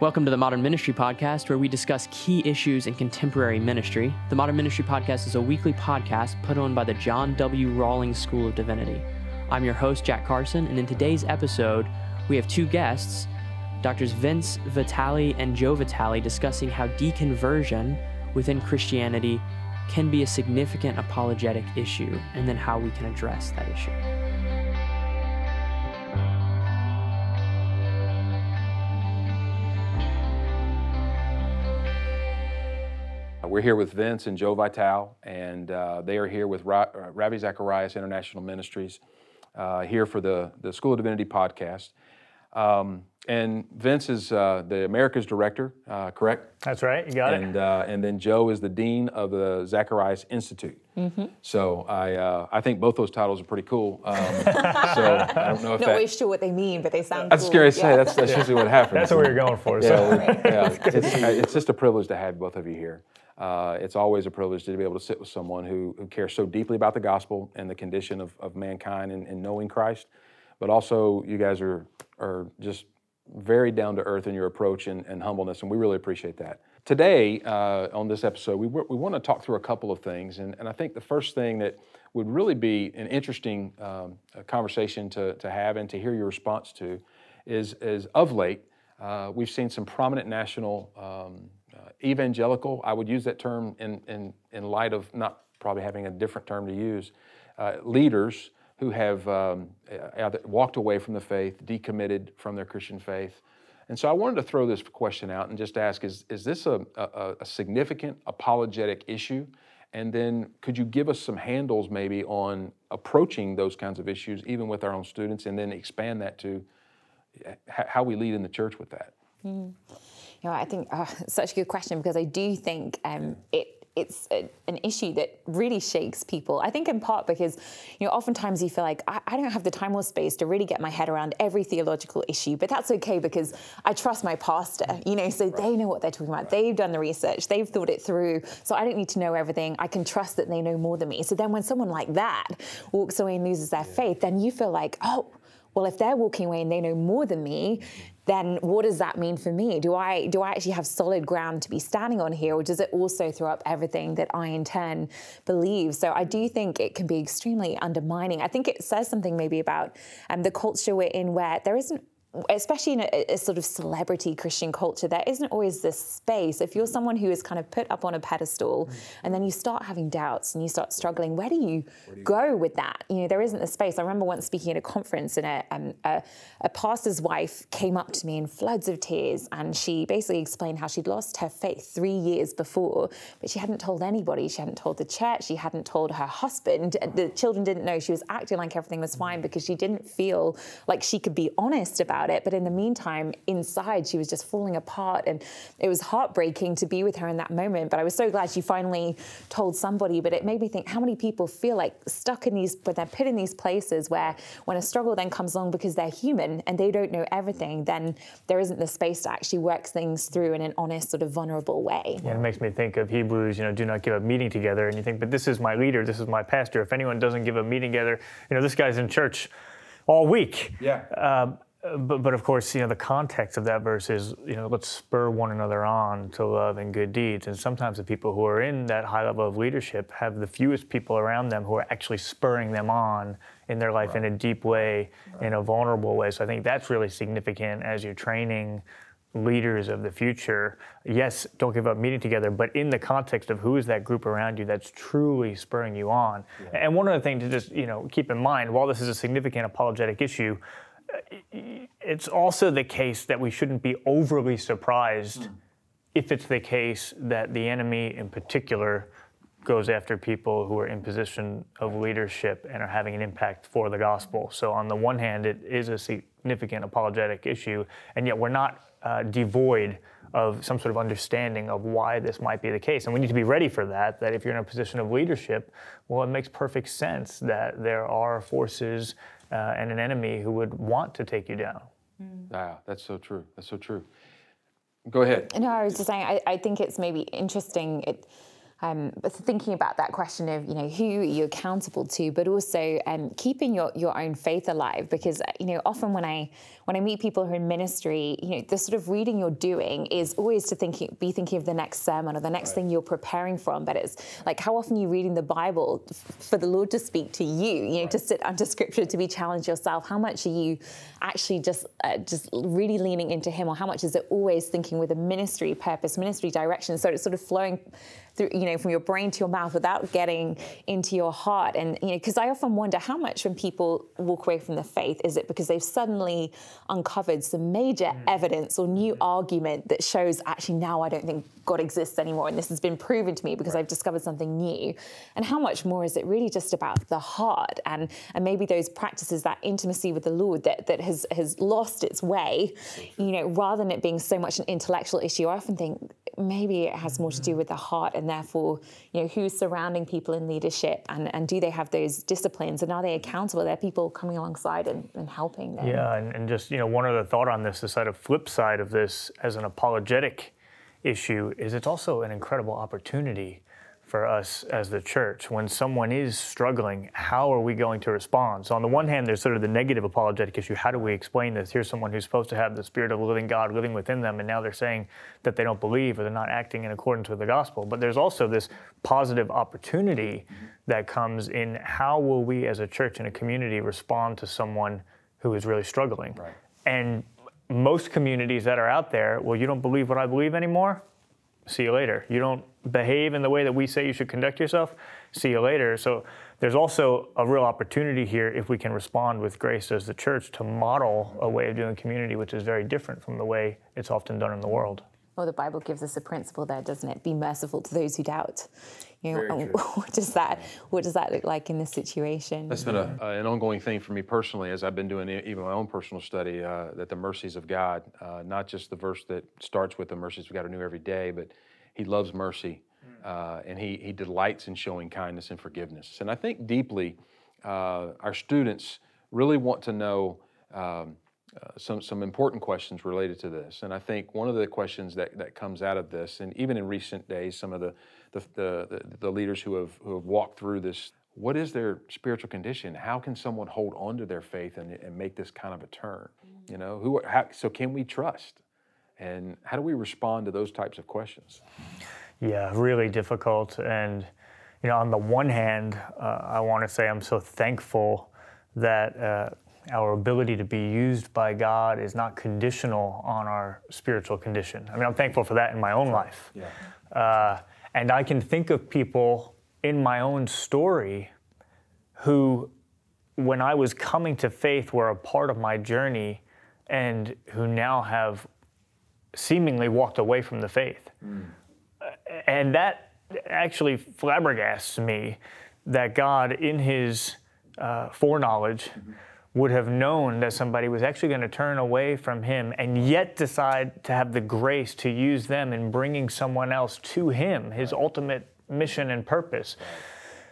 Welcome to the Modern Ministry Podcast, where we discuss key issues in contemporary ministry. The Modern Ministry Podcast is a weekly podcast put on by the John W. Rawlings School of Divinity. I'm your host, Jack Carson, and in today's episode, we have two guests, Doctors Vince Vitale and Jo Vitale, discussing how deconversion within Christianity can be a significant apologetic issue, and then how we can address that issue. We're here with Vince and Jo Vitale, and uh, they are here with Ra- uh, Ravi Zacharias International Ministries, uh, here for the, the School of Divinity podcast. Um, and Vince is uh, the America's director, uh, correct? That's right, you got and, it. Uh, and then Jo is the dean of the Zacharias Institute. Mm-hmm. So I, uh, I think both those titles are pretty cool. Um, so I don't know if Not that. always sure what they mean, but they sound That's cool. scary to say. Yeah. That's, that's usually what happens. That's what we were going for. Yeah, So. we- yeah. It's, it's just a privilege to have both of you here. Uh, it's always a privilege to be able to sit with someone who, who cares so deeply about the gospel and the condition of, of mankind and, and knowing Christ. But also, you guys are, are just very down to earth in your approach and, and humbleness, and we really appreciate that. Today, uh, on this episode, we, we want to talk through a couple of things. And, and I think the first thing that would really be an interesting um, conversation to, to have and to hear your response to is, is of late, uh, we've seen some prominent national um, uh, evangelical, I would use that term in, in, in light of not probably having a different term to use, uh, leaders who have um, walked away from the faith, decommitted from their Christian faith. And so I wanted to throw this question out and just ask is, is this a, a, a significant apologetic issue? And then could you give us some handles maybe on approaching those kinds of issues, even with our own students, and then expand that to how we lead in the church with that? You know, I think uh, such a good question because I do think um, it it's a, an issue that really shakes people. I think in part because, you know, oftentimes you feel like I, I, don't have the time or space to really get my head around every theological issue, but that's okay because I trust my pastor, you know, so right. they know what they're talking about. Right. They've done the research, they've thought it through. So I don't need to know everything. I can trust that they know more than me. So then when someone like that walks away and loses their faith, then you feel like, oh, well, if they're walking away and they know more than me, then what does that mean for me? Do I do I actually have solid ground to be standing on here, or does it also throw up everything that I in turn believe? So I do think it can be extremely undermining. I think it says something maybe about um, the culture we're in, where there isn't especially in a, a, sort of celebrity Christian culture, there isn't always this space. If you're someone who is kind of put up on a pedestal mm. and then you start having doubts and you start struggling, where do you, where do you go, go with that? You know, there isn't the space. I remember once speaking at a conference and a, um, a, a, pastor's wife came up to me in floods of tears and she basically explained how she'd lost her faith three years before, but she hadn't told anybody. She hadn't told the church. She hadn't told her husband. The children didn't know. She was acting like everything was fine because she didn't feel like she could be honest about it. But in the meantime, inside, she was just falling apart. And it was heartbreaking to be with her in that moment. But I was so glad she finally told somebody. But it made me think how many people feel like stuck in these, but they're put in these places where when a struggle then comes along because they're human and they don't know everything, then there isn't the space to actually work things through in an honest, sort of vulnerable way. Yeah, it makes me think of Hebrews, you know, do not give up meeting together. And you think, but this is my leader, this is my pastor. If anyone doesn't give up meeting together, you know, this guy's in church all week. Yeah. Um, but, but of course, you know, the context of that verse is, you know, let's spur one another on to love and good deeds. And sometimes the people who are in that high level of leadership have the fewest people around them who are actually spurring them on in their life right. in a deep way, right. in a vulnerable way. So I think that's really significant as you're training leaders of the future. Yes, don't give up meeting together, but in the context of who is that group around you that's truly spurring you on. Yeah. And one other thing to just, you know, keep in mind, while this is a significant apologetic issue, it's also the case that we shouldn't be overly surprised mm. if it's the case that the enemy in particular goes after people who are in position of leadership and are having an impact for the gospel. So on the one hand, it is a significant apologetic issue, and yet we're not uh, devoid of some sort of understanding of why this might be the case. And we need to be ready for that, that if you're in a position of leadership, well, it makes perfect sense that there are forces uh, and an enemy who would want to take you down. Mm. Ah, that's so true. That's so true. Go ahead. No, I was just saying, I, I think it's maybe interesting. It, um, but thinking about that question of you know who you're you accountable to, but also um, keeping your, your own faith alive. Because you know often when I when I meet people who are in ministry, you know the sort of reading you're doing is always to thinking be thinking of the next sermon or the next right. thing you're preparing from. But it's like how often are you reading the Bible for the Lord to speak to you, you know, right. to sit under Scripture to be challenged yourself. How much are you actually just uh, just really leaning into Him, or how much is it always thinking with a ministry purpose, ministry direction? So it's sort of flowing through, you know, from your brain to your mouth without getting into your heart. And, you know, because I often wonder how much when people walk away from the faith, is it because they've suddenly uncovered some major mm. evidence or new mm. argument that shows actually now I don't think God exists anymore and this has been proven to me because right. I've discovered something new? And how much more is it really just about the heart and, and maybe those practices, that intimacy with the Lord that, that has, has lost its way, you know, rather than it being so much an intellectual issue, I often think maybe it has more to do mm. with the heart and therefore, you know, who's surrounding people in leadership and, and do they have those disciplines and are they accountable? Are there people coming alongside and, and helping them? Yeah, and, and just, you know, one other thought on this, the side of flip side of this as an apologetic issue is it's also an incredible opportunity for us as the church. When someone is struggling, how are we going to respond? So, on the one hand, there's sort of the negative apologetic issue. How do we explain this? Here's someone who's supposed to have the Spirit of the living God living within them, and now they're saying that they don't believe or they're not acting in accordance with the gospel. But there's also this positive opportunity that comes in how will we as a church and a community respond to someone who is really struggling? Right. And most communities that are out there, well, you don't believe what I believe anymore? See you later. You don't behave in the way that we say you should conduct yourself, see you later. So there's also a real opportunity here if we can respond with grace as the church to model a way of doing community which is very different from the way it's often done in the world. Well, the Bible gives us a principle there, doesn't it? Be merciful to those who doubt. You know, what does that what does that look like in this situation? That's been a, uh, an ongoing thing for me personally, as I've been doing even my own personal study. Uh, that the mercies of God, uh, not just the verse that starts with the mercies of God are new every day, but He loves mercy, hmm. uh, and He He delights in showing kindness and forgiveness. And I think deeply, uh, our students really want to know. Um, uh, some some important questions related to this. And I think one of the questions that, that comes out of this, and even in recent days, some of the the, the, the leaders who have who have walked through this, what is their spiritual condition? How can someone hold on to their faith and, and make this kind of a turn? Mm-hmm. You know, who how, so can we trust? And how do we respond to those types of questions? Yeah, really difficult. And you know, on the one hand, uh, I want to say I'm so thankful that. Uh, our ability to be used by God is not conditional on our spiritual condition. I mean, I'm thankful for that in my own life. Yeah. Uh, and I can think of people in my own story who, when I was coming to faith, were a part of my journey and who now have seemingly walked away from the faith. Mm. And that actually flabbergasts me that God, in His uh, foreknowledge, mm-hmm would have known that somebody was actually going to turn away from him and yet decide to have the grace to use them in bringing someone else to him, his ultimate mission and purpose.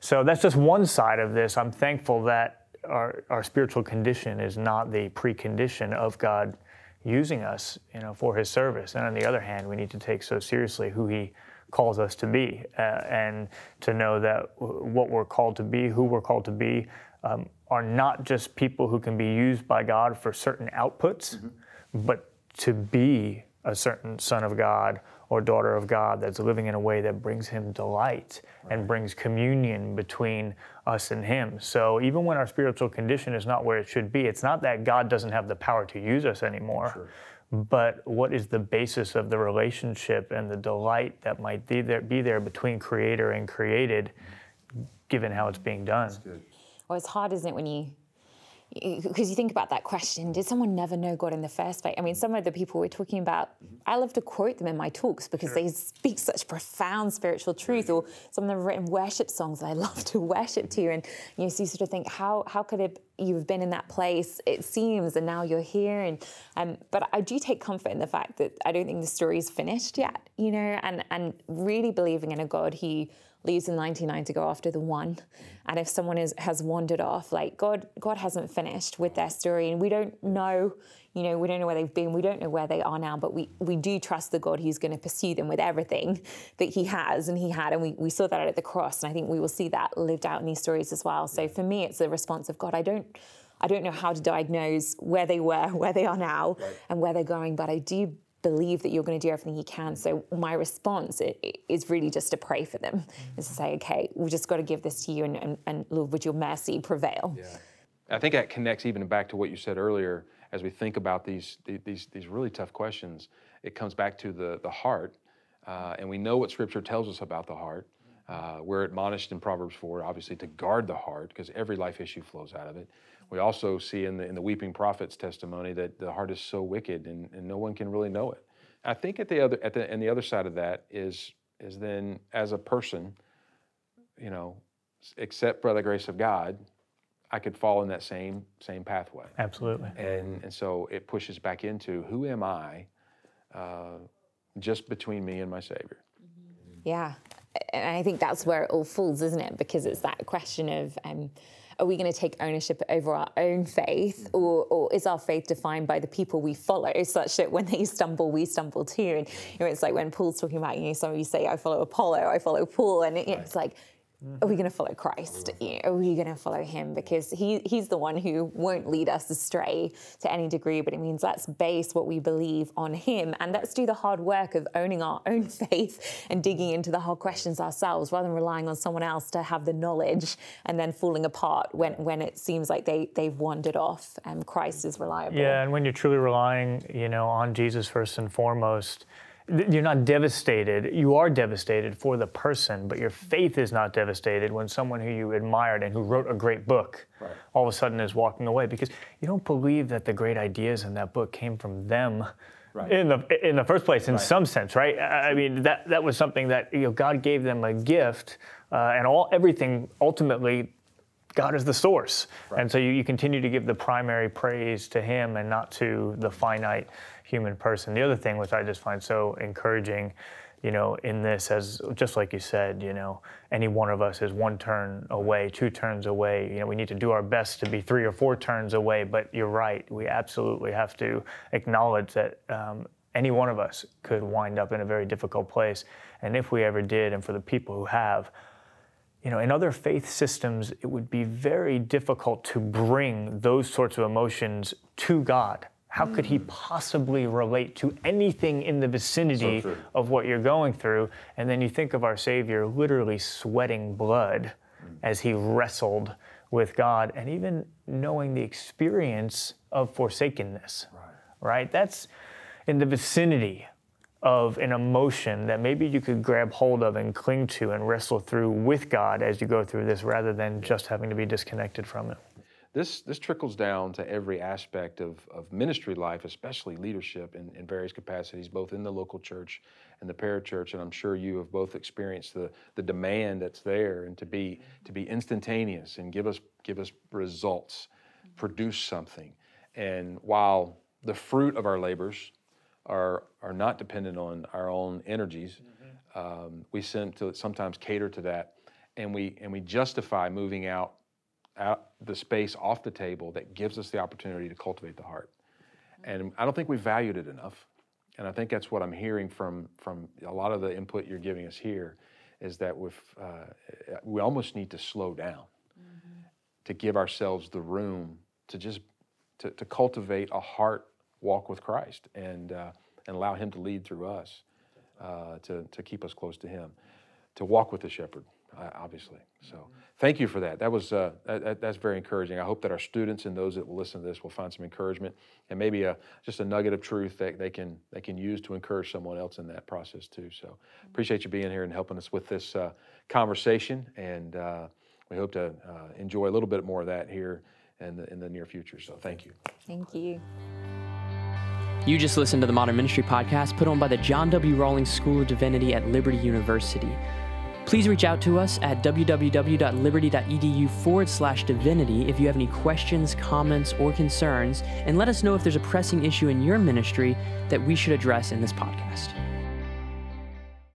So that's just one side of this. I'm thankful that our, our spiritual condition is not the precondition of God using us, you know, for his service. And on the other hand, we need to take so seriously who he calls us to be uh, and to know that what we're called to be, who we're called to be, um, are not just people who can be used by God for certain outputs, mm-hmm. but to be a certain son of God or daughter of God that's living in a way that brings him delight right. and brings communion between us and him. So even when our spiritual condition is not where it should be, it's not that God doesn't have the power to use us anymore. Sure. But what is the basis of the relationship and the delight that might be there, be there between creator and created, given how it's being done? Well, it's hard, isn't it, when you because you think about that question did someone never know god in the first place i mean some of the people we're talking about i love to quote them in my talks because sure. they speak such profound spiritual truth or some of them have written worship songs that i love to worship to and you, know, so you sort of think how how could it you have been in that place it seems and now you're here and um, but i do take comfort in the fact that i don't think the story is finished yet you know and and really believing in a god who leaves the 99 to go after the one. And if someone is, has wandered off, like God, God hasn't finished with their story, and we don't know, you know, we don't know where they've been, we don't know where they are now, but we, we do trust the God who's going to pursue them with everything that He has and He had. And we, we saw that at the cross. And I think we will see that lived out in these stories as well. So for me, it's the response of God. I don't. I don't know how to diagnose where they were, where they are now, right. and where they're going, but I do believe that you're going to do everything you can. So my response is really just to pray for them, is to say, okay, we've just got to give this to you, and, and, and Lord, would your mercy prevail? Yeah. I think that connects even back to what you said earlier as we think about these, these, these really tough questions, it comes back to the, the heart. Uh, and we know what Scripture tells us about the heart. Uh, we're admonished in Proverbs 4, obviously, to guard the heart because every life issue flows out of it. We also see in the, in the Weeping Prophet's testimony that the heart is so wicked and, and no one can really know it. I think at the other, at the, and the other side of that is, is then as a person, you know, except by the grace of God, I could fall in that same same pathway. Absolutely. And and so it pushes back into who am I, uh, just between me and my Savior. Yeah, and I think that's where it all falls, isn't it? Because it's that question of. Um, are we going to take ownership over our own faith, or, or, is our faith defined by the people we follow, such that when they stumble, we stumble too? And you know, it's like when Paul's talking about, you know, some of you say, "I follow Apollo, I follow Paul," and it, it's like are we going to follow Christ? Mm-hmm. Are we going to follow him? Because he, he's the one who won't lead us astray to any degree, but it means let's base what we believe on him and let's do the hard work of owning our own faith and digging into the hard questions ourselves rather than relying on someone else to have the knowledge and then falling apart when, when it seems like they, they've wandered off. And Christ is reliable. Yeah, and when you're truly relying, you know, on Jesus first and foremost, you're not devastated. You are devastated for the person, but your faith is not devastated when someone who you admired and who wrote a great book right. all of a sudden is walking away because you don't believe that the great ideas in that book came from them. Right. In the in the first place, in right. some sense, right? I mean, that that was something that you know God gave them a gift, uh, and all everything ultimately God is the source. Right. And so you, you, continue to give the primary praise to Him and not to the finite human person. The other thing, which I just find so encouraging, you know, in this, as just like you said, you know, any one of us is one turn away, two turns away. You know, we need to do our best to be three or four turns away. But you're right, we absolutely have to acknowledge that um, any one of us could wind up in a very difficult place. And if we ever did, and for the people who have, you know, in other faith systems, it would be very difficult to bring those sorts of emotions to God how could he hmm. possibly relate to anything in the vicinity so of what you're going through? And then you think of our Savior literally sweating blood hmm. as he wrestled with God and even knowing the experience of forsakenness. Right. right? That's in the vicinity of an emotion that maybe you could grab hold of and cling to and wrestle through with God as you go through this rather than just having to be disconnected from it. This, this trickles down to every aspect of, of ministry life, especially leadership in, in various capacities, both in the local church and the parachurch. And I'm sure you have both experienced the, the demand that's there and to be, to be instantaneous and give us, give us results, produce something. And while the fruit of our labors are, are not dependent on our own energies, mm-hmm. um, we tend to sometimes cater to that and we, and we justify moving out out the space off the table that gives us the opportunity to cultivate the heart. And I don't think we valued it enough. And I think that's what I'm hearing from, from a lot of the input you're giving us here is that we uh, we almost need to slow down mm-hmm. to give ourselves the room to just to, to cultivate a heart walk with Christ and, uh, and allow Him to lead through us uh, to, to keep us close to Him, to walk with the shepherd uh, obviously. So thank you for that. That was uh, that, that's very encouraging. I hope that our students and those that will listen to this will find some encouragement and maybe a, just a nugget of truth that they can they can use to encourage someone else in that process too. So appreciate you being here and helping us with this uh, conversation, and uh, we hope to uh, enjoy a little bit more of that here in the, in the near future. So thank you. Thank you. You just listened to the Modern Ministry Podcast put on by the John W. Rawlings School of Divinity at Liberty University. Please reach out to us at www.liberty.edu forward slash divinity if you have any questions, comments, or concerns, and let us know if there's a pressing issue in your ministry that we should address in this podcast.